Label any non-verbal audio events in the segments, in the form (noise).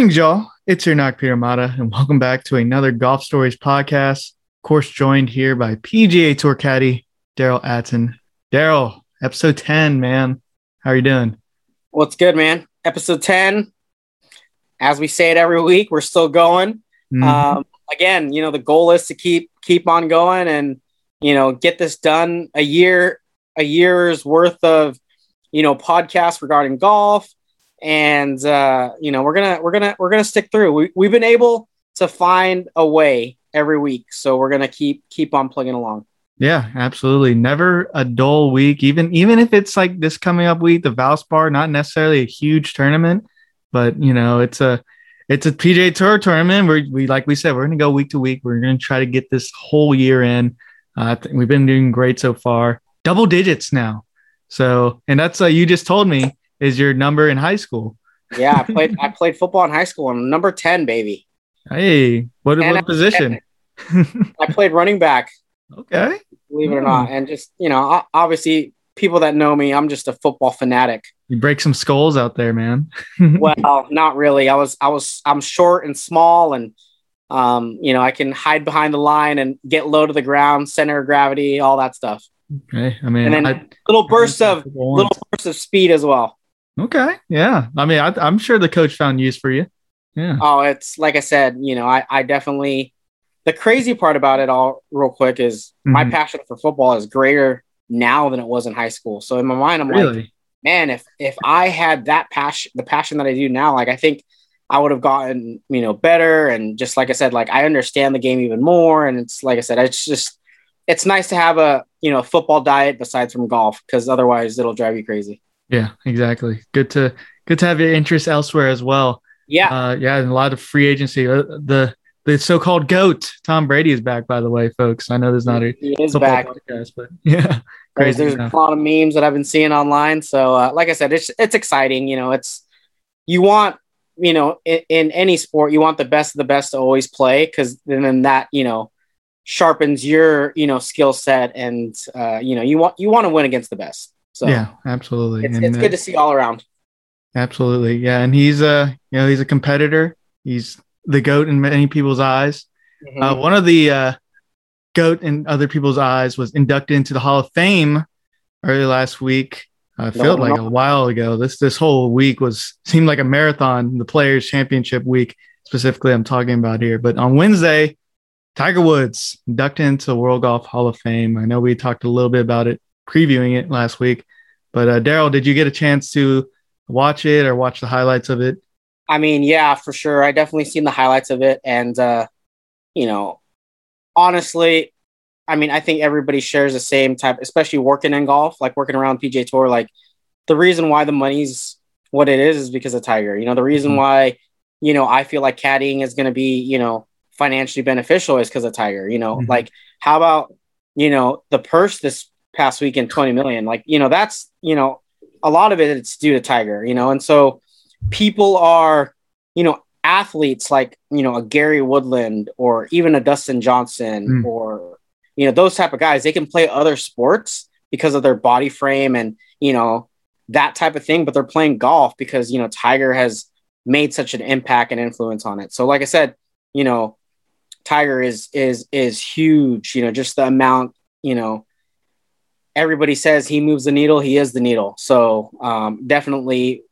Greetings, y'all. It's your knock Peter Mata, and welcome back to another Golf Stories podcast. Of course, joined here by PGA Tour caddy Daryl Atten. Daryl, episode 10, man. How are you doing? What's good, man? Episode 10. As we say it every week, we're still going. Mhm. Um, again, you know, the goal is to keep keep on going and you know get this done a year a year's worth of you know podcasts regarding golf and uh you know we're gonna we're gonna we're gonna stick through we, we've been able to find a way every week so we're gonna keep keep on plugging along yeah, absolutely. Never a dull week, even even if it's like this coming up week, the Valspar, not necessarily a huge tournament, but you know, it's a it's a PGA Tour tournament. We we like we said, we're gonna go week to week. We're gonna try to get this whole year in. Uh, we've been doing great so far. Double digits now. So, and that's uh, you just told me is your number in high school. yeah i played (laughs) i played football in high school I'm number 10 baby Hey, what And what I- position? i played running back okay. believe it or Hmm. not and just you know obviously people that know me i'm just a football fanatic You break some skulls out there, man. (laughs) well not really i was i was i'm short and small and um you know i can hide behind the line and get low to the ground center of gravity all that stuff Okay. I mean, and then I, little bursts of little bursts of speed as well Okay. Yeah. I mean, I, I'm sure the coach found use for you. Yeah. oh it's like i said you know i i definitely the crazy part about it all real quick is my Mhm. passion for football is greater now than it was in high school so in my mind i'm like man, if if I had that passion, the passion that I do now, like I think I would have gotten, you know, better. And just like I said, like I understand the game even more. And it's like I said, it's just it's nice to have a you know football diet besides from golf because otherwise it'll drive you crazy. Yeah, exactly. Good to good to have your interest elsewhere as well. Yeah, Uh, yeah, and a lot of free agency. Uh, the the so-called goat Tom Brady is back, by the way, folks. I know there's not a he is back. podcast, but (laughs) yeah, crazy. there's enough. a lot of memes that I've been seeing online. So uh, like I said, it's it's exciting. You know, it's you want you know in, in any sport you want the best of the best to always play because then that you know sharpens your you know skill set and uh, you know you want you want to win against the best. So yeah, absolutely. it's, And, it's uh, good to see all around. Absolutely. Yeah. And he's a, you know, he's a competitor. He's the GOAT in many people's eyes. Mm-hmm. Uh, one of the uh GOAT in other people's eyes was inducted into the Hall of Fame early last week. Uh, it No, felt like no. a while ago. This this whole week was seemed like a marathon, the players championship week specifically I'm talking about here. But on Wednesday, Tiger Woods inducted into the World Golf Hall of Fame. I know we talked a little bit about it, previewing it last week. But uh, Daryl, did you get a chance to watch it or watch the highlights of it? I mean, yeah, for sure. I definitely seen the highlights of it, and uh, you know, honestly, I mean, I think everybody shares the same type, especially working in golf, like working around PGA Tour. Like the reason why the money's what it is is because of Tiger. You know, the reason Mhm. why you know I feel like caddying is going to be you know financially beneficial is because of Tiger. You know, Mhm. like how about you know the purse this past weekend, twenty million. Like you know that's you know a lot of it it's due to Tiger. You know, and so people are you know athletes like you know a Gary Woodland or even a Dustin Johnson Mm. or you know those type of guys they can play other sports because of their body frame and you know that type of thing but they're playing golf because you know Tiger has made such an impact and influence on it so like I said you know Tiger is is is huge you know just the amount you know everybody says he moves the needle he is the needle so um definitely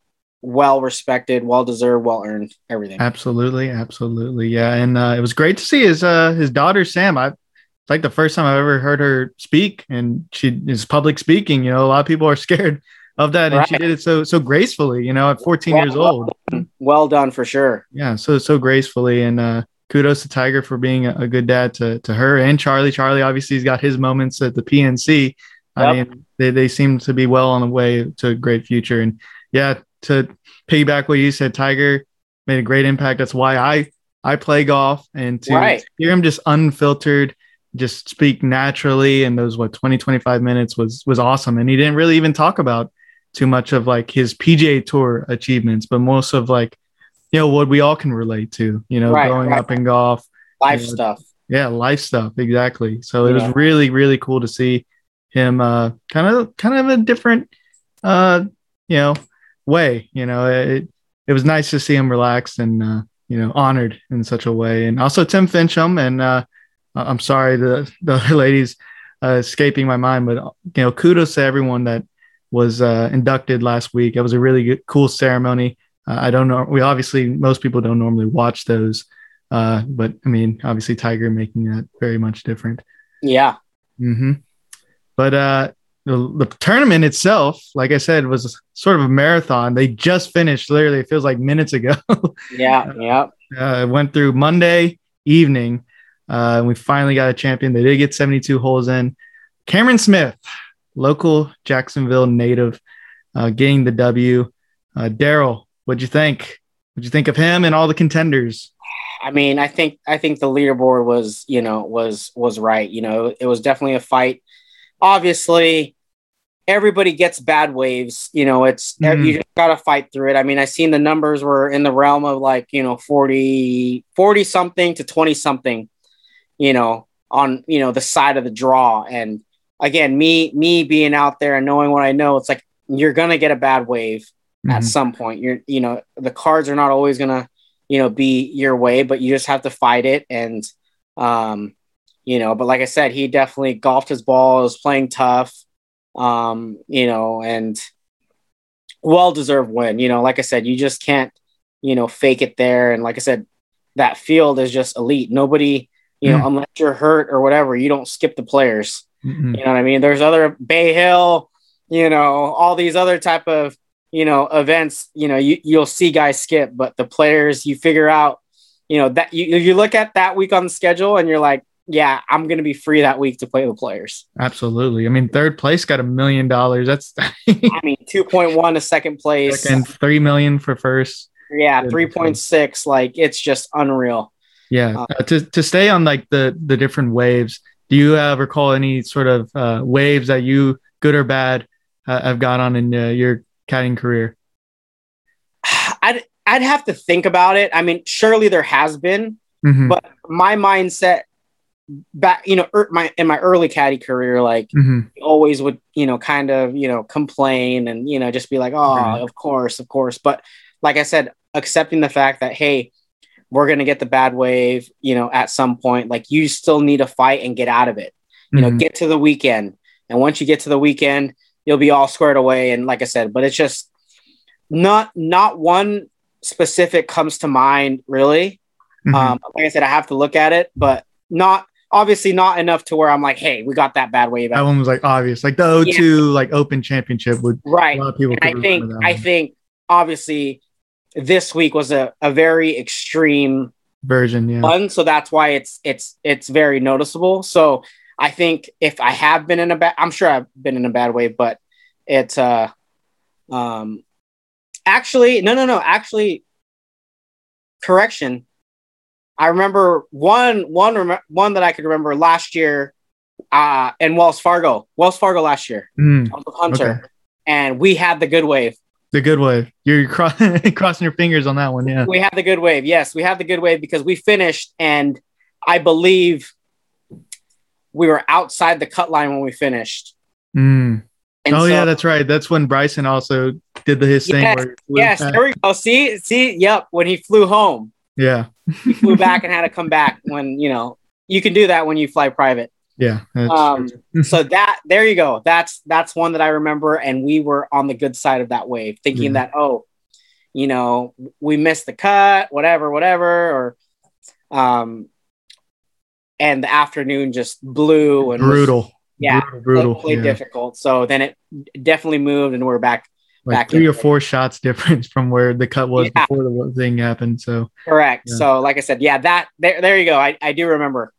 well respected well deserved well earned everything Absolutely, absolutely, yeah. And uh, it was great to see his uh, his daughter Sam. I it's like the first time I've ever heard her speak, and she is public speaking. You know, a lot of people are (laughs) scared of that, and she did it so so gracefully. You know, at 14 years Well, old, well done for sure yeah, so so gracefully. And uh, kudos to Tiger for being a, a good dad to to her and Charlie. Charlie obviously has got his moments at the PNC. I Yep. mean, they they seem to be well on the way to a great future. And yeah, to piggyback what you said, Tiger made a great impact. That's why I I play golf and to Right. hear him just unfiltered, just speak naturally and those what 20 25 minutes was was awesome. And he didn't really even talk about too much of like his PGA tour achievements, but most of like you know what we all can relate to, you know, Right, growing right. up in golf. life Yeah. stuff Yeah, life stuff, exactly. So it Yeah. was really, really cool to see him uh kind of kind of a different uh you know way. You know, it it was nice to see him relaxed and uh, you know honored in such a way. And also Tim Finchem and uh, I'm sorry the the other ladies uh, escaping my mind, but you know kudos to everyone that was uh, inducted last week. It was a really good, cool ceremony. Uh, I don't know. We obviously most people don't normally watch those, uh, but I mean, obviously Tiger making that very much different. Yeah. Mm-hmm. But uh, the, the tournament itself, like I said, was sort of a marathon. They just finished. Literally, it feels like minutes ago. (laughs) yeah. Yeah. Uh, went through Monday evening. Uh, we finally got a champion. They did get 72 holes in. Cameron Smith, local Jacksonville native, uh, getting the W. Uh, Daryl, what'd you think? What'd you think of him and all the contenders? I mean, I think I think the leaderboard was, you know, was was right. You know, it was definitely a fight. Obviously, everybody gets bad waves. You know, it's mm-hmm. you just gotta fight through it. I mean, I seen the numbers were in the realm of like, you know, 40, 40 something to 20 something, you know, on you know the side of the draw. And again, me me being out there and knowing what I know, it's like you're gonna get a bad wave mm-hmm. at some point. You're you know the cards are not always gonna you know be your way, but you just have to fight it. And um, you know, but like I said, he definitely golfed his ball, was playing tough. Um, you know, and well deserved win. You know, like I said, you just can't you know fake it there. And like I said, that field is just elite. Nobody you know, mm. unless you're hurt or whatever, you don't skip the players. Mm-hmm. You know what I mean? There's other Bay Hill, you know, all these other type of, you know, events, you know, you, you'll see guys skip, but the players you figure out, you know, that you, you look at that week on the schedule and you're like, yeah, I'm going to be free that week to play the players. Absolutely. I mean, third place got a million dollars. That's, (laughs) I mean, 2.1 to second place and 3 million for first. Yeah. 3.6. Like it's just unreal. Yeah. Uh, to, to stay on like the, the different waves, do you uh, recall any sort of uh, waves that you, good or bad, uh, have got on in uh, your caddying career? (sighs) I'd I'd have to think about it. I mean, surely there has been, mm-hmm. but my mindset back, you know, er, my in my early caddy career, like mm-hmm. always would, you know, kind of, you know, complain and you know, just be like, oh, right. of course, of course. But like I said, accepting the fact that hey, we're going to get the bad wave, you know, at some point. Like you still need to fight and get out of it. You mm-hmm. know, get to the weekend. And once you get to the weekend, you'll be all squared away. And like I said, but it's just not not one specific comes to mind really. Mm-hmm. Um, like I said, I have to look at it, but not obviously not enough to where I'm like, hey, we got that bad wave. That one was like obvious, like the O2 yeah. like Open Championship would right. A lot of people. I think I think obviously this week was a, a very extreme version yeah one so that's why it's it's it's very noticeable so i think if i have been in a bad i'm sure i've been in a bad way but it's uh um actually no no no actually correction i remember one one one that i could remember last year uh in wells fargo wells fargo last year mm, hunter okay. and we had the good wave the good wave. You're (laughs) cro- crossing your fingers on that one. Yeah. We had the good wave. Yes, we had the good wave because we finished, and I believe we were outside the cut line when we finished. Mm. oh so, yeah, that's right. That's when Bryson also did the his yes, thing. yes, back. there we go. See, see, yep. When he flew home. Yeah. He flew back and had to come back when you know you can do that when you fly private. Yeah. Um, (laughs) so that there you go. That's that's one that I remember, and we were on the good side of that wave, thinking yeah. that oh, you know, we missed the cut, whatever, whatever, or um, and the afternoon just blew and brutal. Was, yeah, brutal, brutal. Yeah. difficult. So then it definitely moved, and we're back. Like three or four shots (laughs) difference from where the cut was yeah. before the thing happened. So correct. Yeah. So like I said, yeah, that there, there you go. I, I do remember.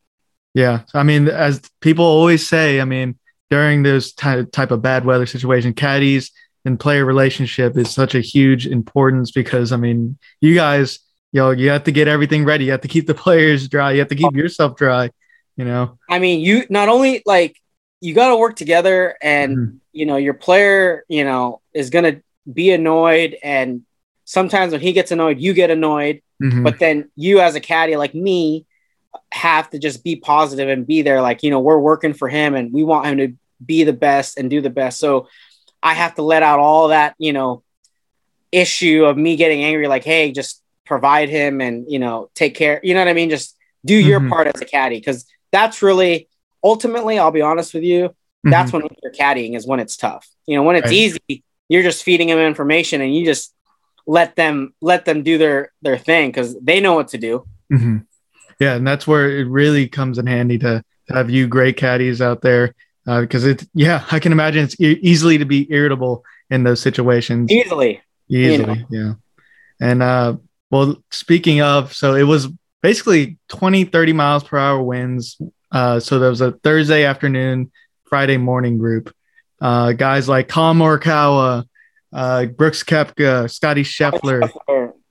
Yeah, I mean, as people always say, I mean, during this ty- type of bad weather situation, caddies and player relationship is such a huge importance because I mean, you guys, you know, you have to get everything ready. You have to keep the (laughs) players dry. You have to keep yourself dry. You know. I mean, you not only like you got to work together, and mm-hmm. you know, your player, you know, is gonna be annoyed, and sometimes when he gets annoyed, you get annoyed. Mm-hmm. But then you, as a caddy, like me, have to just be positive and be there. Like, you know, we're working for him and we want him to be the best and do the best. So I have to let out all that, you know, issue of me getting angry, like, hey, just provide him and you know take care. You know what I mean? Just do your Mhm. part as a caddy because that's really ultimately. I'll be honest with you. That's when you're caddying is when it's tough. You know, when it's Right. easy, you're just feeding them information and you just let them let them do their their thing because they know what to do. Mhm. Yeah, and that's where it really comes in handy to have you great caddies out there uh, because it. Yeah, I can imagine it's e- easily to be irritable in those situations. Easily. Easily, yeah. And uh, well, speaking of, so it was basically 20, 30 miles per hour winds. Uh, so there was a Thursday afternoon, Friday morning group. Uh, guys like Collin Morikawa, uh, Brooks Koepka, Scotty Scheffler,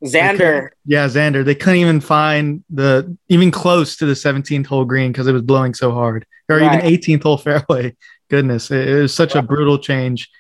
Xander. yeah, Xander. They couldn't even find the even close to the 17th hole green because it was blowing so hard, or Right. even 18th hole (laughs) fairway. Goodness, it, it was such a brutal change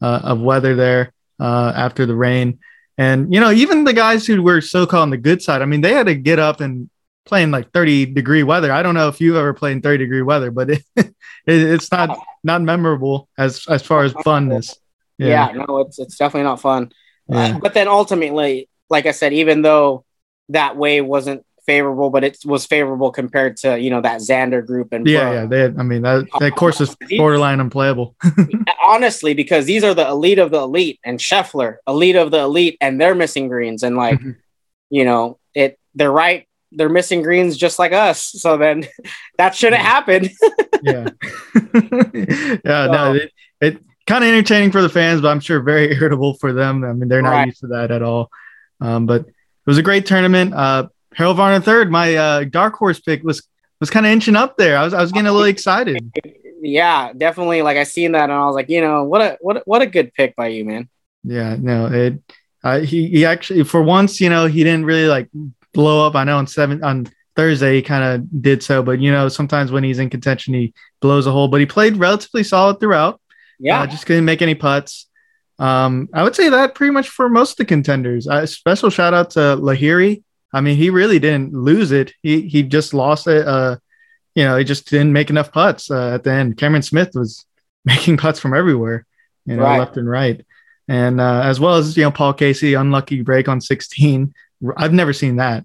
uh, of weather there uh, after the rain. And you know, even the guys who were so-called on the good side, I mean, they had to get up and play in like 30 degree weather. I don't know if you've ever played in 30 degree weather, but (laughs) it, it it's not not memorable as as far as funness. Yeah. no, it's it's definitely not fun. Yeah. Uh, but then ultimately, like I said, even though that way wasn't favorable, but it was favorable compared to you know that Xander group and Yeah, Brooks. yeah, they had, I mean that that course is borderline unplayable. (laughs) honestly, because these are the elite of the elite, and Scheffler, elite of the elite, and they're missing greens, and like, Mhm. you know, it they're right, they're missing greens just like us. So then (laughs) that shouldn't happen. (laughs) yeah. (laughs) yeah, no, it, it kind of entertaining for the fans, but I'm sure very irritable for them. I mean, they're not Right. used to that at all. Um, but it was a great tournament. Uh, Harold Varner third, my uh, dark horse pick was was kind of inching up there. I was I was getting a little excited. yeah, definitely. Like I seen that, and I was like, you know, what a what a, what a good pick by you, man. Yeah, no, it. Uh, he he actually for once, you know, he didn't really like blow up. I know on seven on Thursday he kind of did so, but you know, sometimes when he's in contention, he blows a hole. But he played relatively solid throughout. Yeah, Uh, just couldn't make any putts. Um, I would say that pretty much for most of the contenders. Uh, special shout out to Lahiri. I mean, he really didn't lose it. He he just lost it. Uh, you know, he just didn't make enough putts uh, at the end. Cameron Smith was (laughs) making putts from everywhere, you know, Right. left and right, and uh, as well as you know Paul Casey unlucky break on 16. I've never seen that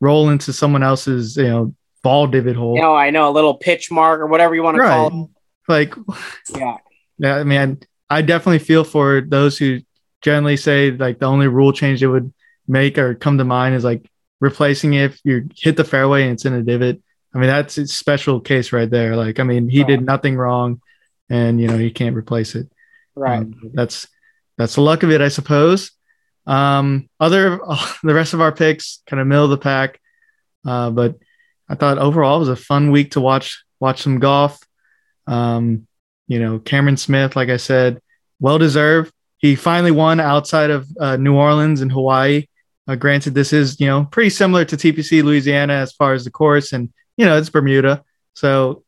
roll into someone else's you know ball divot hole. you know, I know a little pitch mark or whatever you want to right. call Like it. Yeah, Yeah, I mean, I definitely feel for those who generally say like the only rule change it would make or come to mind is like replacing it if you hit the fairway and it's in a divot. I mean, that's a special case right there. Like, I mean, he did nothing wrong, and you know he can't replace it. right. Um, that's that's the luck of it, I suppose. Um, other (laughs) the rest of our picks kind of middle of the pack, uh, but I thought overall it was a fun week to watch watch some golf. Um, you know, Cameron Smith, like I said, well deserved. He finally won outside of uh, New Orleans and Hawaii. Uh, granted, this is you know pretty similar to TPC Louisiana as far as the course, and you know it's Bermuda, so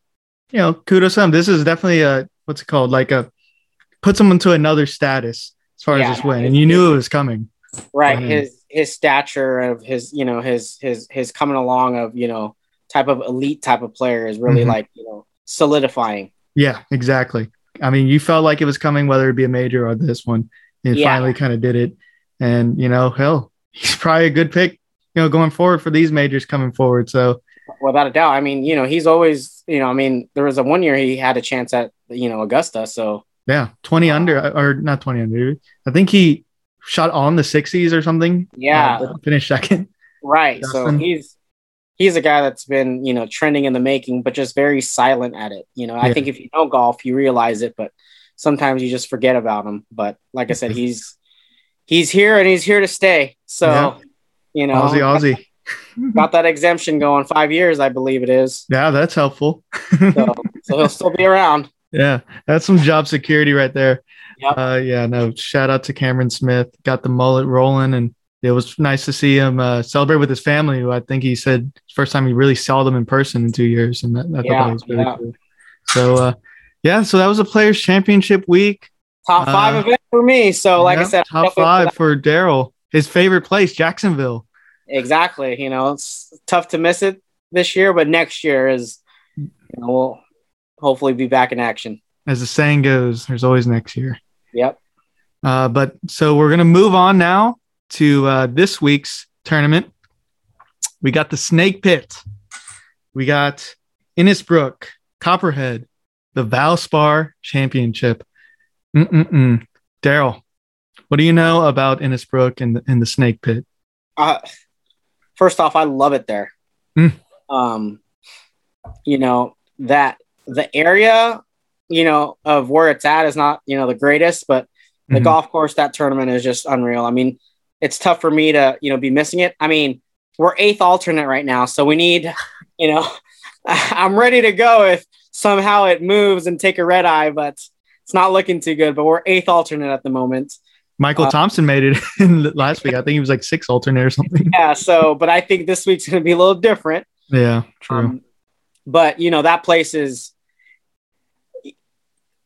you know kudos to him. This is definitely a what's it called like a puts him into another status as far Yeah, as this win, and you knew it was coming. right his his stature of his you know his his his coming along of you know type of elite type of player is really Mhm. like you know solidifying Yeah, exactly. I mean, you felt like it was coming, whether it be a major or this one. and Yeah. finally kind of did it, and you know, hell, (laughs) he's probably a good pick. You know, going forward for these majors coming forward. So without a doubt i mean you know he's always you know i mean there was a one year he had a chance at you know augusta so yeah, twenty under or not twenty under. I think he shot on the sixties or something. Yeah. uh, finished second. right so he's he's a guy that's been you know trending in the making but just very silent at it you know i Yeah. think if you know golf you realize it but sometimes you just forget about him but like i said (laughs) he's he's here and he's here to stay so Yeah. you know Aussie, Aussie. (laughs) got that exemption going five years i believe it is Yeah, that's helpful. so, so he'll still be around Yeah, that's some job security right there. Yep. Uh, yeah, no, shout out to Cameron Smith. Got the mullet rolling, and it was nice to see him uh, celebrate with his family. Who I think he said first time he really saw them in person in two years, and that, I thought Yeah, that was really yeah. cool. So, uh, yeah, so that was a Players Championship week. top five Uh, event for me so like i said top five for Daryl. His favorite place, Jacksonville. exactly you know it's tough to miss it this year but next year is you know we'll hopefully be back in action As the saying goes, there's always next year. yep Uh, but so we're gonna move on now to uh, this week's tournament. We got the Snake Pit. We got Innisbrook, Copperhead, the Valspar Championship. Mm-mm-mm. Daryl, what do you know about Innisbrook and the, and the Snake Pit? Uh, first off, I love it there. Mm. Um, you know that the area, you know, of where it's at is not, you know, the greatest, but the Mhm. golf course that tournament is just unreal. I mean, it's tough for me to, you know, be missing it. I mean, we're eighth alternate right now, so we need, you know, (laughs) I'm ready to go if somehow it moves and take a red eye, but it's not looking too good. But we're eighth alternate at the moment. Michael Uh, Thompson made it (laughs) in last week. I think he was like six alternate or something. (laughs) Yeah. So, but I think this week's going to be a little different. Yeah, true. Um, but you know that place is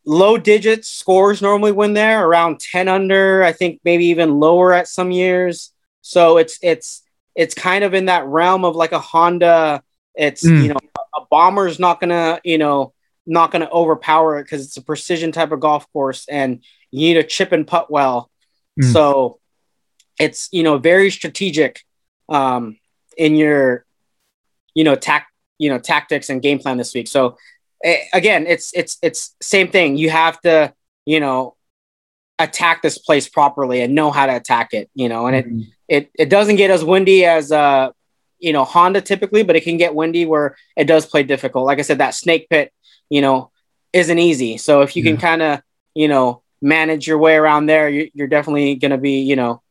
low digits scores normally win there around 10 under i think maybe even lower at some years so it's it's it's kind of in that realm of like a honda it's Mm. you know a bomber's not gonna you know not gonna overpower it because it's a precision type of golf course and you need a chip and putt well Mm. so it's you know very strategic um in your you know tac you know tactics and game plan this week so again it's it's it's same thing you have to you know attack this place properly and know how to attack it you know and it Mhm. it it doesn't get as windy as uh you know Honda typically, but it can get windy where it does play difficult. Like I said, that snake pit, you know, isn't easy. So if you can kind of you know manage your way around there, you, you're definitely going to be you know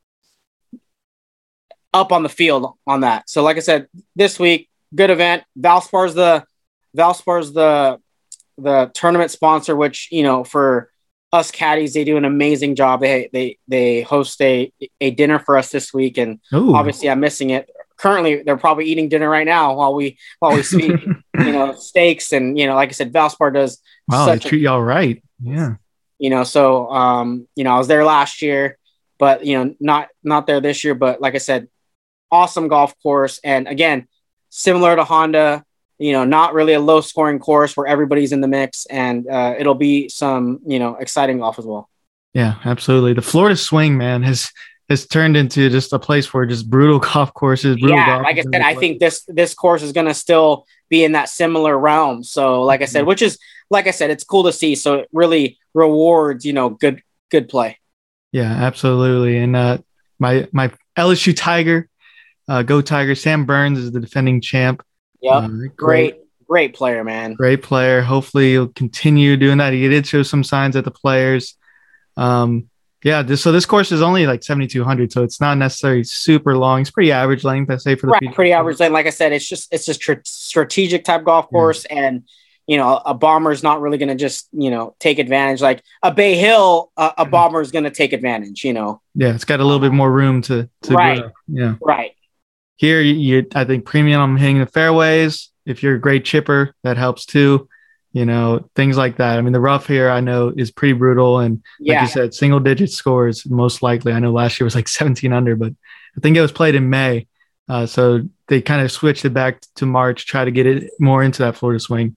up on the field on that. So like I said, this week good event. Valspar's the Valspar's the the tournament sponsor, which you know for us caddies they do an amazing job. They they they host a a dinner for us this week, and Ooh. obviously I'm missing it. Currently, they're probably eating dinner right now while we while we (laughs) speak. you know, steaks and you know, like I said, Valspar does wow, they such a- treat y'all right. Yeah. you know so um you know i was there last year but you know not not there this year but like i said awesome golf course and again similar to honda you know not really a low scoring course where everybody's in the mix and uh, it'll be some you know exciting golf as well Yeah, absolutely. The Florida swing, man, has has turned into just a place where just brutal (laughs) golf courses. Brutal yeah golf like i said i think this this course is going to still be in that similar realm so like i Mm-hmm. said which is like i said it's cool to see so it really rewards you know good good play Yeah, absolutely. And uh, my my LSU Tiger, uh, go Tiger. Sam Burns is the defending champ. Yep Uh, great great player man great player. Hopefully, he'll continue doing that. He did show some signs at the players. Um, yeah. This, so this course is only like seventy two hundred, so it's not necessarily super long. It's pretty average length, I say, for the right, pretty average length. Like I said, it's just it's just tr- strategic type golf Yeah. course, and you know a bomber is not really going to just you know take advantage. Like a Bay Hill, a, a bomber is going to take advantage. You know, Yeah, it's got a little bit more room to to Right. grow. Yeah. right? Here, you, I think premium hitting the fairways. If you're a great chipper, that helps too. You know, things like that. I mean, the rough here I know is pretty brutal, and like Yeah, you said, single digit scores most likely. I know last year was like (laughs) 17 under, but I think it was played in May, uh, so they kind of switched it back to March, try to get it more into that Florida swing.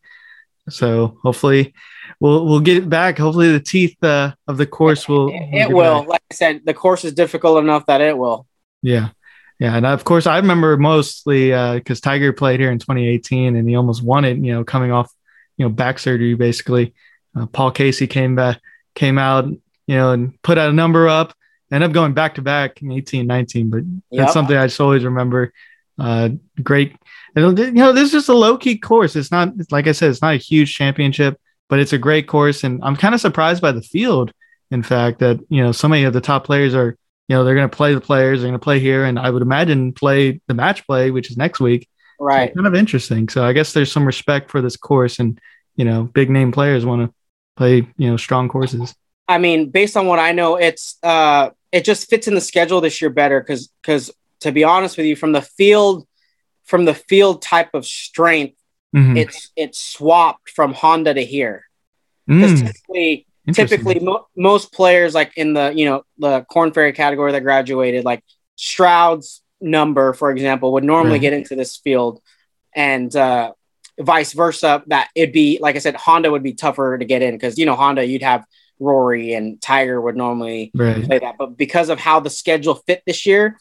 So hopefully, we'll we'll get it back. Hopefully, the teeth uh, of the course will. it, it will. back. Like I said, the course is difficult enough that it will. Yeah. Yeah. And of course, I remember mostly because Tiger played here in 2018 and he almost won it, you know, coming off, you know, back surgery basically. Uh, Paul Casey came back, came out, you know, and put a number up, ended up going back to back in 18, 19. But that's something I just always remember. Uh, great. And, you know, this is just a low key course. It's not, like I said, it's not a huge championship, but it's a great course. And I'm kind of surprised by the field, in fact, that, you know, so many of the top players are you know they're going to play the players they're going to play here and i would imagine play the match play which is next week Right. it's kind of interesting so i guess there's some respect for this course and you know big name players want to play you know strong courses I mean, based on what I know, it's uh, it just fits in the schedule this year better because because to be honest with you, from the field, from the field type of strength, Mhm. it's it's swapped from Honda to here. Because Mm, typically. Typically mo- most players like in the you know the Korn Ferry category that graduated like stroud's number for example would normally Right. get into this field and uh vice versa that it'd be like i said honda would be tougher to get in because you know honda you'd have Rory and Tiger would normally Right. play that. But because of how the schedule fit this year,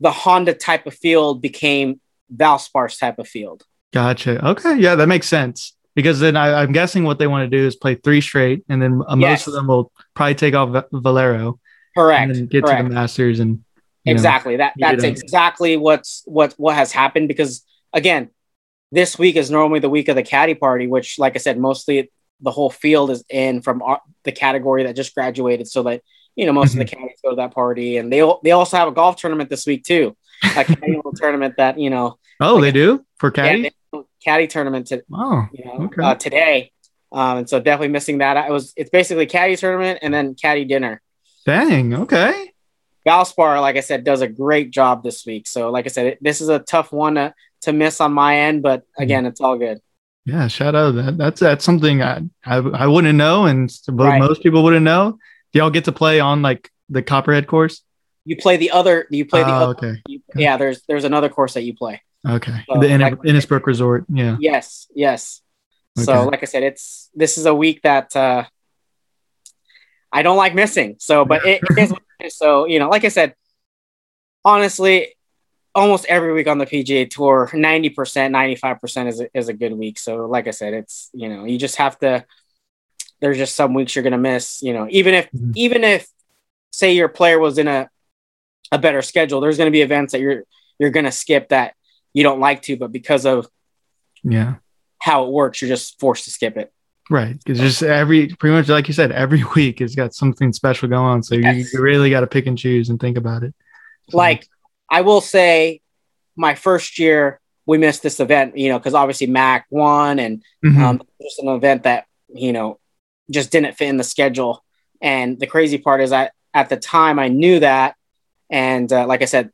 the Honda type of field became Valspar's type of field. Gotcha. Okay. Yeah, that makes sense. Because then I, I'm guessing what they want to do is play three straight, and then uh, Yes. most of them will probably take off Valero Correct. and then get correct. to the Masters and you know, exactly that. That's exactly what's what what has happened because again this week is normally the week of the caddy party which like i said mostly the whole field is in from our, the category that just graduated so that you know most of the (laughs) caddies go to that party and they they also have a golf tournament this week too a (laughs) caddy tournament that you know Oh, they do for yeah, caddy. they have a caddy tournament to, oh, you know Okay. uh, today um, and so definitely missing that it was it's basically caddy tournament and then caddy dinner dang. Okay. Valspar, like I said, does a great job this week. So, like I said, it, this is a tough one to, to miss on my end, but again, it's all good. Yeah, shout out that. That's that's something I I, I wouldn't know, and Right. most people wouldn't know. Do y'all get to play on like the Copperhead course? You play the other, you play the Oh, other, okay. you, yeah. There's there's another course that you play. Okay. So, the like- Innisbrook Resort. Yeah. Yes, yes. So, like I said, it's this is a week that uh, I don't like missing. So, but it, it is what it is. So, you know, like I said, honestly, almost every week on the PGA Tour, ninety percent, ninety five percent is a, is a good week. So, like I said, it's you know, you just have to. There's just some weeks you're gonna miss. You know, even if Mhm. even if say your player was in a a better schedule, there's gonna be events that you're you're gonna skip that you don't like to, but because of Yeah. how it works, you're just forced to skip it. Right. Because just every pretty much like you said, every (laughs) week has got something special going on. So you, Yes. you really got to pick and choose and think about it. So, Like, I will say, my first year we missed this event, you know, because obviously Mac won, and mhm. um, just an event that you know just didn't fit in the schedule. And the crazy part is that at the time I knew that, and uh, like I said,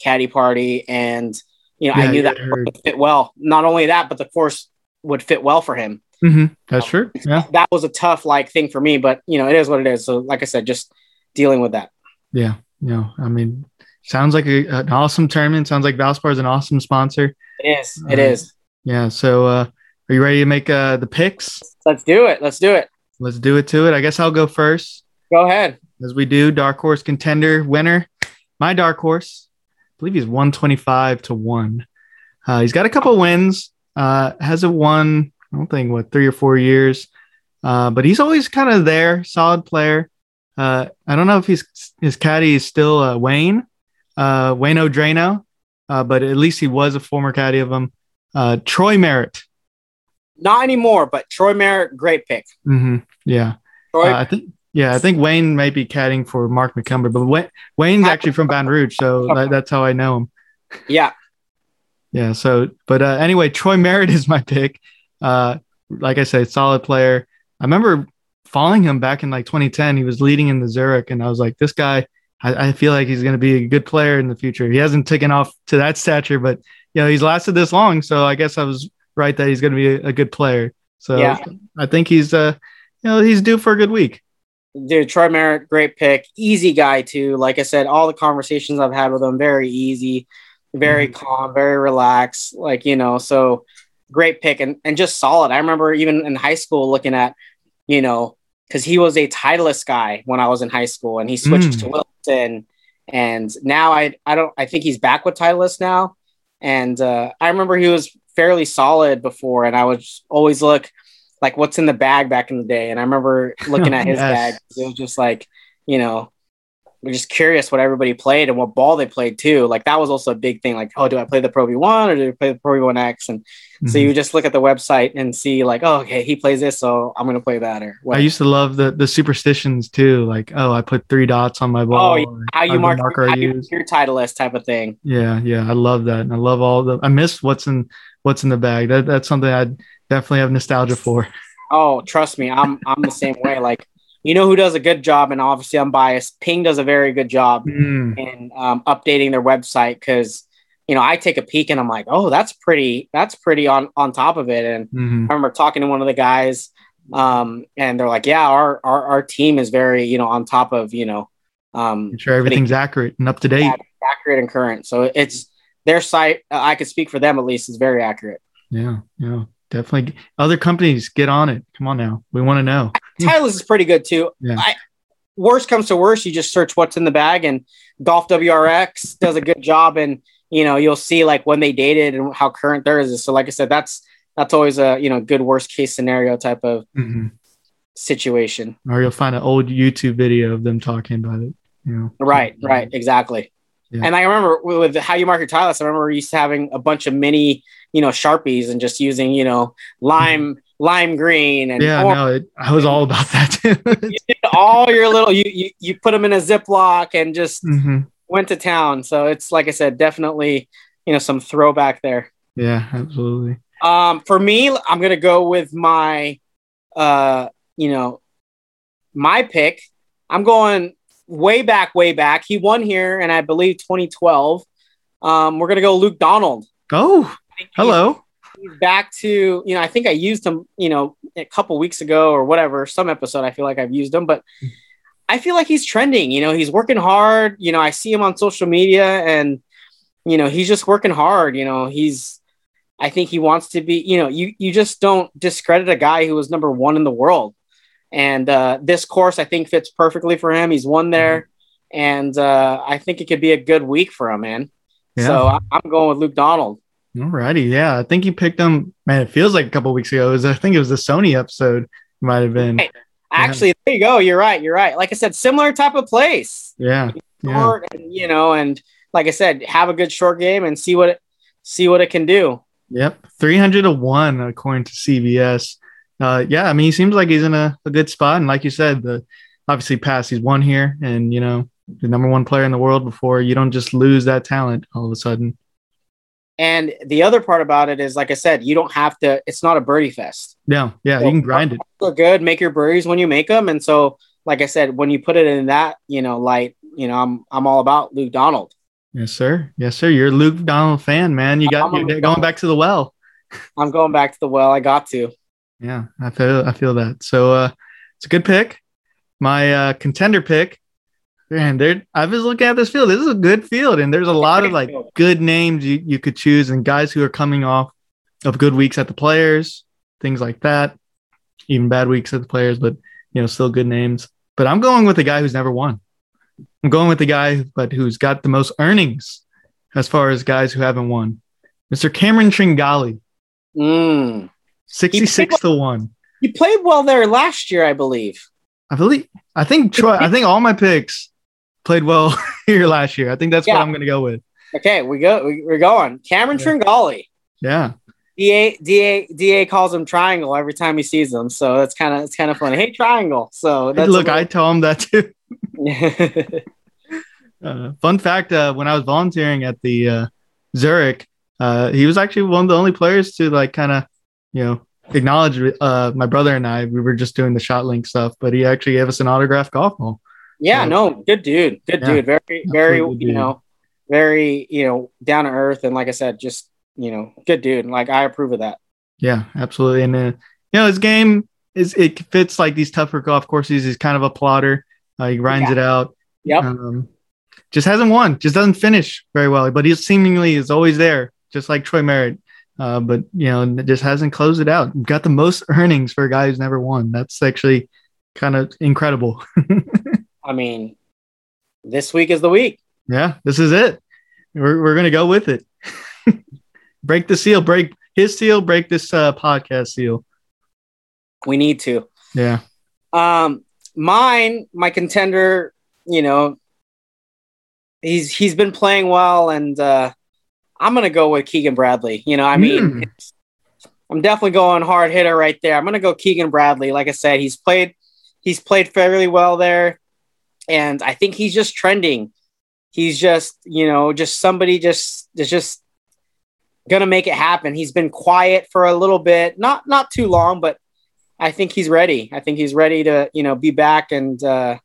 caddy party, and you know Yeah, I knew that would fit well. Not only that, but the course would fit well for him. Mhm. That's true. Yeah. That was a tough like thing for me, but you know it is what it is. So like I said, just dealing with that. Yeah. No, I mean, sounds like a, an awesome tournament. Sounds like Valspar is an awesome sponsor. It is. It Uh, is. Yeah. So, uh, are you ready to make uh, the picks? Let's do it. Let's do it. Let's do it to it. I guess I'll go first. Go ahead. as we do. Dark horse contender winner. My dark horse, believe he's 125 to 1. Uh, he's got a couple wins. Uh, hasn't won, I don't think, what, three or four years. Uh, but he's always kind of there, solid player. Uh, I don't know if he's, his caddy is still uh, Wayne, uh, Wayne O'Drano, uh, but at least he was a former caddy of him. Uh, Troy Merritt. Not anymore, but Troy Merritt, great pick. hmm Yeah. Troy, I think yeah, I think Wayne might be caddying for Mark McCumber, but Wayne's actually from Baton Rouge, so that's how I know him. yeah, Yeah. So, but uh, anyway, Troy Merritt is my pick. Uh, like I said, solid player. I remember following him back in like 2010. He was leading in the Zurich, and I was like, this guy. I, I feel like he's going to be a good player in the future. He hasn't taken off to that stature, but you know he's lasted this long, so I guess I was right that he's going to be a, a good player. So Yeah. I think he's uh, you know, he's due for a good week. Dude, Troy Merritt, great pick. Easy guy too. Like I said, all the conversations I've had with him, very easy, very calm, very relaxed. Like you know, so great pick and and just solid. I remember even in high school looking at, you know, because he was a Titleist guy when I was in high school, and he switched Mm. to Wilson, and now I I don't I think he's back with Titleist now, and uh, I remember he was fairly solid before, and I would always look like what's in the bag back in the day, and I remember (laughs) looking at his Yes. bag. It was just like you know. We're just curious what everybody played and what ball they played too. Like that was also a big thing. Like, oh, do I play the Pro V1 or do I play the Pro V1 X? And so Mhm. you just look at the website and see like, oh, okay, he plays this, so I'm gonna play that. Or I used to love the the superstitions too. Like, oh, I put three dots on my ball. Oh, yeah. how you mark, marker how you, your Titleist type of thing. Yeah, yeah, I love that. And I love all the. I miss what's in what's in the bag. That that's something I definitely have nostalgia for. Oh, trust me, I'm I'm the same way. Like, you know who does a good job, and obviously I'm biased. Ping does a very good job Mm, in um, updating their website because you know I take a peek and I'm like, oh, that's pretty, that's pretty on on top of it. And mhm. I remember talking to one of the guys, um, and they're like, yeah, our our our team is very you know on top of you know. Um, sure everything's accurate and up to date. Yeah. accurate and current. So it's their site. Uh, I could speak for them at least. Is very accurate. Yeah, yeah, definitely. Other companies get on it. Come on now, we want to know. Titleist is pretty good too. Yeah. I, worst comes to worst, you just search what's in the bag, and Golf WRX does a good job, and you know you'll see like when they dated and how current theirs is. So, like I said, that's that's always a you know good worst case scenario type of Mhm. situation. Or you'll find an old YouTube video of them talking about it. You know. Right, right, exactly. Yeah. And I remember with how you mark your tile I remember we used to having a bunch of mini, you know, sharpies and just using, you know, lime, lime green and Yeah, orange. no, it, I was all about that. (laughs) You did all your little you, you you put them in a Ziploc and just Mhm. went to town. So it's like I said, definitely, you know, some throwback there. Yeah, absolutely. Um, for me, I'm gonna go with my, uh, you know, my pick. I'm going way back, way back. He won here, and I believe 2012. Um, we're gonna go Luke Donald. Oh, hello. He's back to you know. I think I used him, you know, a couple weeks ago or whatever. Some episode, I feel like I've used him, but I feel like he's trending. You know, he's working hard. You know, I see him on social media, and you know, he's just working hard. You know, he's. I think he wants to be. You know, you you just don't discredit a guy who was number one in the world. And uh, this course, I think, fits perfectly for him. He's won there, and uh, I think it could be a good week for him, man. Yeah. So I- I'm going with Luke Donald. Alrighty, yeah. I think you picked him. Man, it feels like a couple weeks ago. It was, I think it was the Sony episode. Might have been. Hey. Actually, there you go. You're right. You're right. Like I said, similar type of place. Yeah, yeah, and, you know, and like I said, have a good short game and see what it see what it can do. yep. Three hundred to one according to CBS. Uh, yeah, I mean, he seems like he's in a, a good spot, and like you said, the obviously past he's won here, and you know, the number one player in the world before. You don't just lose that talent all of a sudden. And the other part about it is, like I said, you don't have to. It's not a birdie fest. Yeah, yeah, you can grind it. Look good, make your birdies when you make them. And so, like I said, when you put it in that, you know, light, you know, I'm I'm all about Luke Donald. Yes, sir. Yes, sir. You're a Luke Donald fan, man. You got you're going back to the well. I'm going back to the well. I got to. Yeah, I feel I feel that. So uh it's a good pick. My uh contender pick. Man, there I was looking at this field. This is a good field, and there's a lot of like good names you, you could choose and guys who are coming off of good weeks at the players, things like that. Even bad weeks at the players, but you know, still good names. But I'm going with the guy who's never won. I'm going with the guy, but who's got the most earnings as far as guys who haven't won. Mr. Cameron Tringale, Mm. 66 to 1. You played well there last year, I believe. I believe I think Troy, I think all my picks played well (laughs) here last year. I think that's Yeah. what I'm gonna go with. Okay, we go. We, we're going. Cameron Yeah. Tringale. Yeah. Da Da Da calls him triangle every time he sees him, so it's kind of it's kind of funny. Hey, triangle. So that's Look, I tell him that too. (laughs) (laughs) Uh, fun fact: uh, when I was volunteering at the uh, Zurich, uh, he was actually one of the only players to like kind of, you know, acknowledge uh, my brother and I. We were just doing the shot link stuff, but he actually gave us an autographed golf ball. yeah, So- no, good dude, good Yeah, dude, very very you dude. know very you know down to earth and like I said, just you know good dude. Like I approve of that. Yeah, absolutely. And uh, you know, his game is it fits like these tougher golf courses. He's kind of a plotter. Uh, he grinds Yeah. it out. Yep. Um, just hasn't won. Just doesn't finish very well. But he seemingly is always there, just like Troy Merritt. Uh, but you know, it just hasn't closed it out. Got the most (laughs) earnings for a guy who's never won. That's actually kind of incredible. (laughs) I mean, this week is the week. yeah, this is it. We're we're gonna go with it. (laughs) break the seal. Break his seal. Break this uh, podcast seal. We need to. Yeah. Um, mine, my contender, you know, he's he's been playing well, and uh, I'm gonna go with Keegan Bradley. You know, I mean, Mm. I'm definitely going hard hitter right there. I'm gonna go Keegan Bradley. Like I said, he's played he's played fairly well there, and I think he's just trending. He's just you know just somebody just is just gonna make it happen. He's been quiet for a little bit, not not too long, but I think he's ready. I think he's ready to, you know, be back and, uh,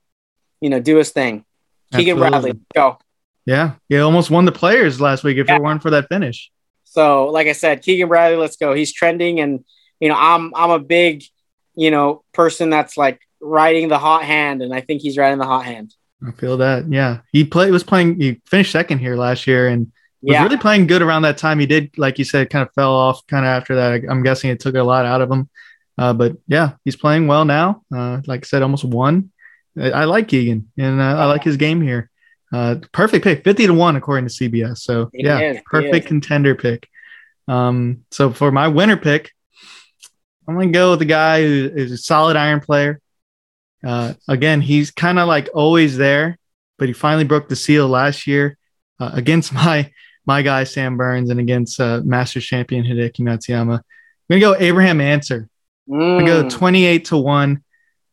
you know, do his thing. Keegan Absolutely. Bradley, go. Yeah, he almost won the players last week if Yeah. it weren't for that finish. So, like I said, Keegan Bradley, let's go. He's trending, and you know, I'm I'm a big, you know, person that's like riding the hot hand, and I think he's riding the hot hand. I feel that. Yeah, he played was playing. He finished second here last year and was Yeah, really playing good around that time. He did, like you said, kind of fell off kind of after that. I'm guessing it took a lot out of him. Uh, but yeah, he's playing well now. Uh, like I said, almost won. I, I like Keegan, and uh, I like his game here. Uh, perfect pick, fifty to one according to CBS. So He yeah, is, perfect contender pick. Um, so for my winner pick, I'm gonna go with the guy who is a solid iron player. Uh, again, he's kind of like always there, but he finally broke the seal last year uh, against (laughs) my my guy Sam Burns and against uh, Masters champion Hideki Matsuyama. I'm gonna go Abraham Ancer. I go Mm. 28 to 1.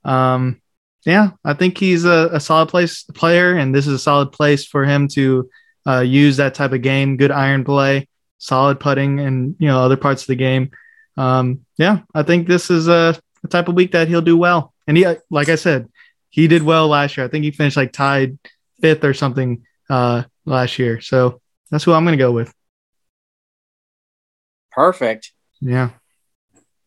Um, yeah, I think he's a, a solid place player, and this is a solid place for him to uh, use that type of game. Good iron play, solid putting, and you know other parts of the game. Um, yeah, I think this is a, a type of week that he'll do well. And he, like I said, he did well last year. I think he finished like tied fifth or something uh, last year. So that's who I'm going to go with. Perfect. Yeah,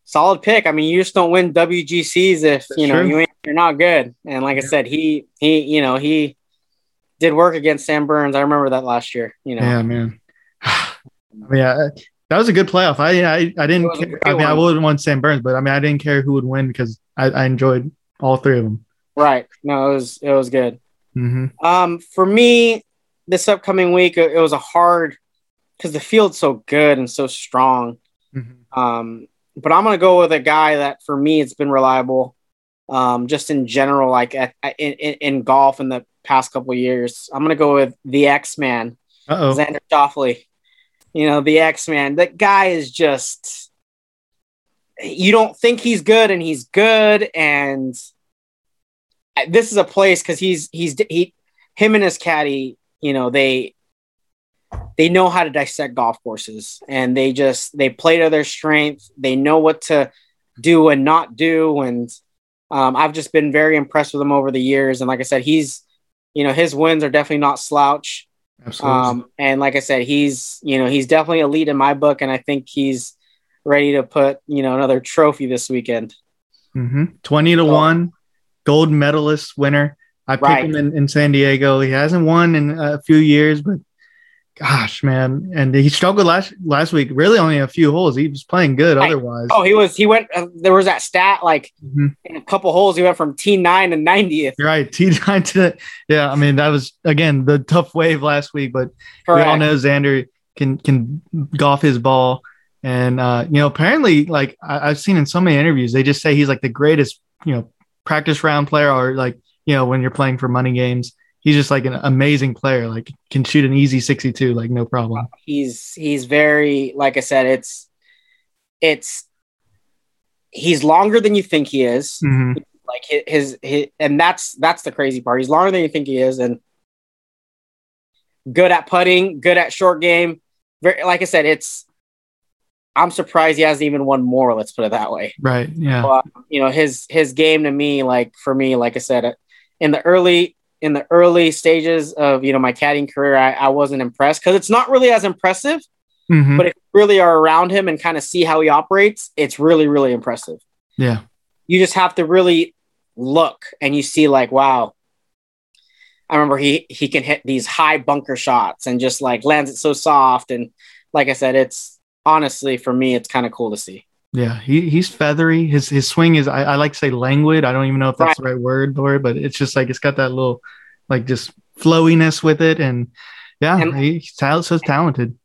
Solid pick. I mean, you just don't win WGCs if you know true. you ain't, you're not good. And like I said, he he you know he did work against Sam Burns. I remember that last year. You know, Yeah, man. (sighs) yeah, that was a good playoff. I I, I didn't. It was a Care, I mean, I would have won Sam Burns, but I mean, I didn't care who would win because I, I enjoyed all three of them. right? No, it was it was good. hmm Um, for me, this upcoming week, it, it was a hard because the field's so good and so strong. Um, but I'm gonna go with a guy that for me it's been reliable. Um, just in general, like at, at- in, in, golf in the past couple of years, I'm gonna go with the X Man. Xander Schauffele. You know, the X Man. That guy is just. You don't think he's good, and he's good, and this is a place because he's he's he him and his caddy. You know they they know how to dissect golf courses, and they just they play to their strength. They know what to do and not do, and um, I've just been very impressed with him over the years. And like I said, he's you know his wins are definitely not slouch. Absolutely. Um, and like I said, he's you know he's definitely a lead in my book, and I think he's ready to put you know another trophy this weekend. hmm Twenty to So- one, gold medalist winner. I picked Right. him in, in San Diego. He hasn't won in a few years, but gosh, man, and he struggled last last week. Really, only a few holes. He was playing good Right. otherwise. Oh, he was he went. Uh, there was that stat like Mhm. in a couple holes he went from T nine to ninetieth. Right. T nine to yeah. I mean, that was again the tough wave last week, but we all know Xander can can golf his ball, and uh, you know apparently like I, I've seen in so many interviews they just say he's like the greatest you know practice round player or like you know when you're playing for money games he's just like an amazing player like can shoot an easy 62 like no problem. He's he's very like I said. It's it's he's longer than you think he is. Mhm. Like his, his his and that's that's the crazy part. He's longer than you think he is, and good at putting, good at short game. Very like I said, it's. I'm surprised he hasn't even won more. Let's put it that way. Right. Yeah. Well, you know his his game to me like for me like i said in the early in the early stages of you know my caddying career i, I wasn't impressed because it's not really as impressive Mhm. but if you really are around him and kind of see how he operates it's really really impressive yeah. you just have to really look and you see like wow i remember he he can hit these high bunker shots and just like lands it so soft and like i said it's honestly for me it's kind of cool to see Yeah, he he's feathery. His his swing is I, I like to say languid. I don't even know if that's the right word for it, but it's just like it's got that little like just flowiness with it, and yeah, And- he's so talented.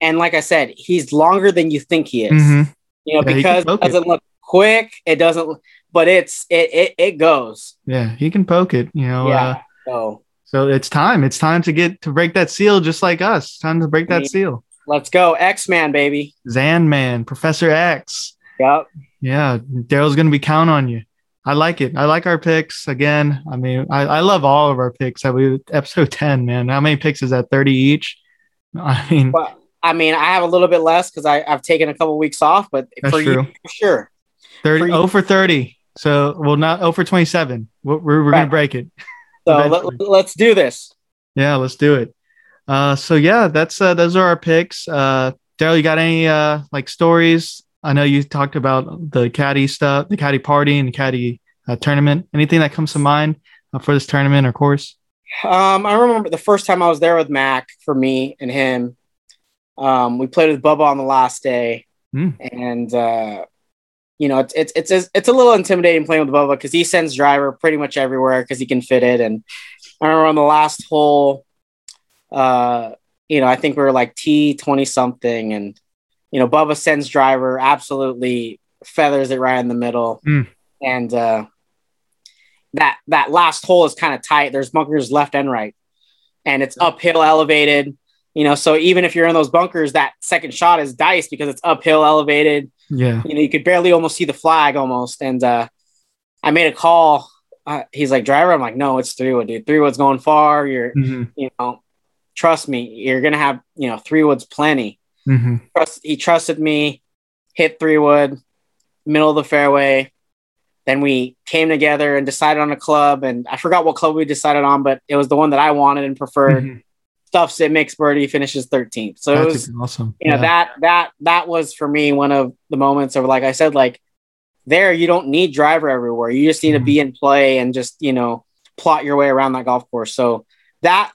and like i said he's longer than you think he is Mhm. you know, Yeah, because it doesn't look quick. It doesn't, but it's it it, it goes. Yeah, he can poke it. You know. Yeah. Uh, So so it's time. It's time to get to break that seal, just like us. Time to break that Yeah. seal. Let's go, X Man, baby. Zan Man, Professor X. Yep. Yeah, Daryl's gonna be count on you. I like it. I like our picks again. I mean, I, I love all of our picks. That we episode (laughs) ten, man. How many picks is that? Thirty each. (laughs) I mean, I mean, I have a little bit less because I've taken a couple weeks off, but for true. you, for sure. 30, For you- 0 for 30. So, well, not 0 for 27. We're, we're, we're going Right. to break it. So let, let's do this. Yeah, let's do it. Uh, so, yeah, that's uh, those are our picks. Uh, Daryl, you got any uh, like stories? I know you talked about the caddy stuff, the caddy party and the caddy uh, tournament. Anything that comes to mind uh, for this tournament or course? Um, I remember the first time I was there with Mac for me and him. Um, we played with Bubba on the last day, Mm. and uh, you know, it's it's it's a, it's a little intimidating playing with Bubba because he sends driver pretty much everywhere because he can fit it. And I remember on the last hole, uh, you know, I think we were like T twenty something, and you know, Bubba sends driver absolutely feathers it right in the middle, Mm. and uh, that that last hole is kind of tight. There's bunkers left and right, and it's uphill elevated. You know, so even if you're in those bunkers, that second shot is diced because it's uphill elevated Yeah. you know, you could barely almost see the flag almost. And uh, I made a call. Uh, he's like, driver. I'm like, no, it's three wood, dude. Three wood's going far. You're, hmm you know, trust me, you're gonna have, you know, three wood's plenty. hmm Trust, he trusted me. Hit three wood, middle of the fairway. Then we came together and decided on a club, and I forgot what club we decided on, but it was the one that I wanted and preferred. Mhm. Stuffs it, makes birdie, finishes 13th. So it was awesome. you know Yeah. that that that was for me one of the moments of like i said like there you don't need driver everywhere you just need to be in play and just you know plot your way around that golf course so that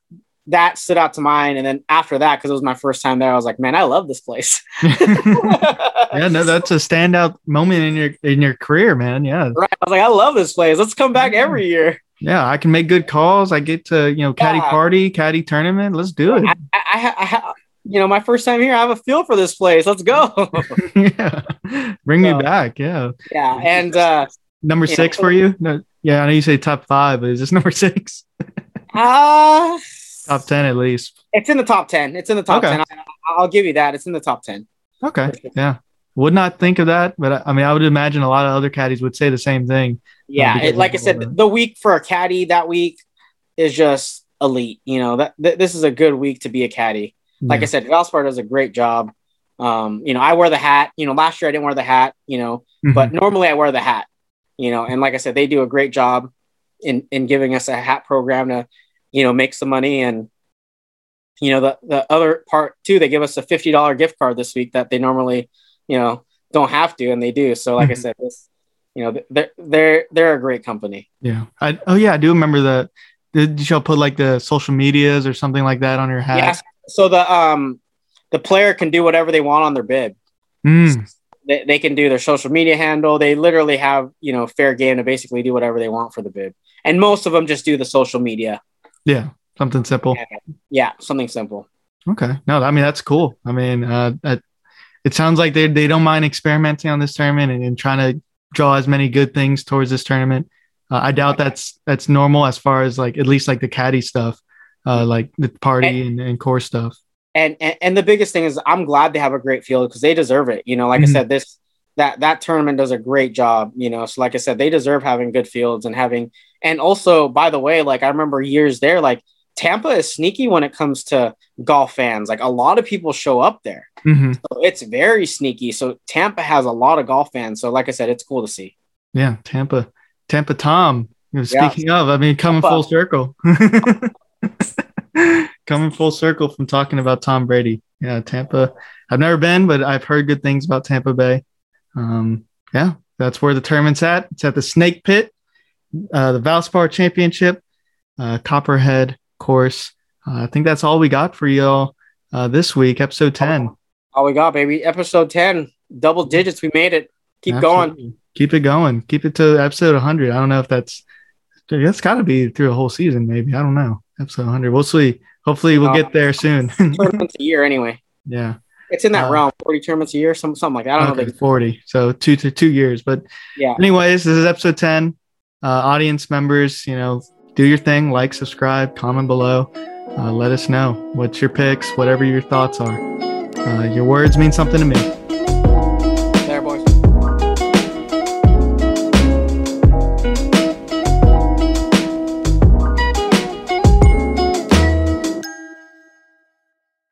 that stood out to mine and then after that because it was my first time there i was like man i love this place (laughs) yeah, no, that's a standout moment in your in your career, man. Yeah, right i was like i love this place let's come back every year yeah. I can make good calls. I get to you know caddy Yeah. party, caddy tournament. Let's do it. I, I, ha- I you know my first time here i have a feel for this place let's go (laughs) yeah, bring me back. Yeah, yeah and uh number Yeah. six for you. No, yeah, I know you say top five, but is this (laughs) number six? uh Top ten at least. it's in the top 10 it's in the top Okay. 10 I, i'll give you that it's in the top 10 Okay, yeah. Would not think of that, but I- I mean, I would imagine a lot of other caddies would say the same thing. Yeah, it, like I said, the week for a caddy that week is just elite. You know that th- this is a good week to be a caddy. Like I said, Valspar does a great job. Um, you know, I wear the hat. You know, last year I didn't wear the hat. You know, Mhm. but normally I wear the hat. You know, and like I said, they do a great job in in giving us a hat program to, you know, make some money. And you know, the the other part too, they give us a fifty dollar gift card this week that they normally, you know, don't have to, and they do. So, like I Mhm. said, this, you know, they're they're they're a great company. yeah. I, oh yeah, I do remember the. Did you should put like the social medias or something like that on your hat? Yes. So the um the player can do whatever they want on their bib. Mm, They, they can do their social media handle. They literally have you know fair game to basically do whatever they want for the bib. And most of them just do the social media. Yeah, something simple. Yeah, something simple. Okay. No, I mean that's cool. I mean, uh, that, it sounds like they they don't mind experimenting on this tournament and, and trying to draw as many good things towards this tournament. Uh, I doubt that's that's normal as far as like at least like the caddy stuff, uh, like the party and, and core stuff. And, and and the biggest thing is I'm glad they have a great field because they deserve it. You know, like Mhm. I said, this that that tournament does a great job. You know, so like I said, they deserve having good fields and having and also by the way, like I remember years there, like Tampa is sneaky when it comes to golf fans. Like a lot of people show up there. hmm So it's very sneaky. So Tampa has a lot of golf fans. So like I said, it's cool to see. Yeah, Tampa, Tampa Tom. You know, Yeah. Speaking of, I mean, coming Tampa. full circle. (laughs) coming full circle from talking about Tom Brady. Yeah, Tampa. I've never been, but I've heard good things about Tampa Bay. Um, yeah, that's where the tournament's at. It's at the Snake Pit, uh, the Valspar Championship, uh, Copperhead course. Uh, I think that's all we got for y'all uh, this week, episode 10. All we got, baby. Episode 10, double digits. We made it. Keep going. Keep it going. Keep it to episode 100. I don't know if that's that's got to be through a whole season, maybe. I don't know. Episode 100. We'll see. Hopefully, we'll get there soon. (laughs) A year anyway. yeah. It's in that Uh, realm. 40 tournaments a year, some, something like that. I don't know. Okay, They, 40. So two to two years. But yeah. anyways, this is episode 10. Uh, audience members, you know, do your thing, like, subscribe, comment below. Uh, let us know what's your picks, whatever your thoughts are. Uh, your words mean something to me.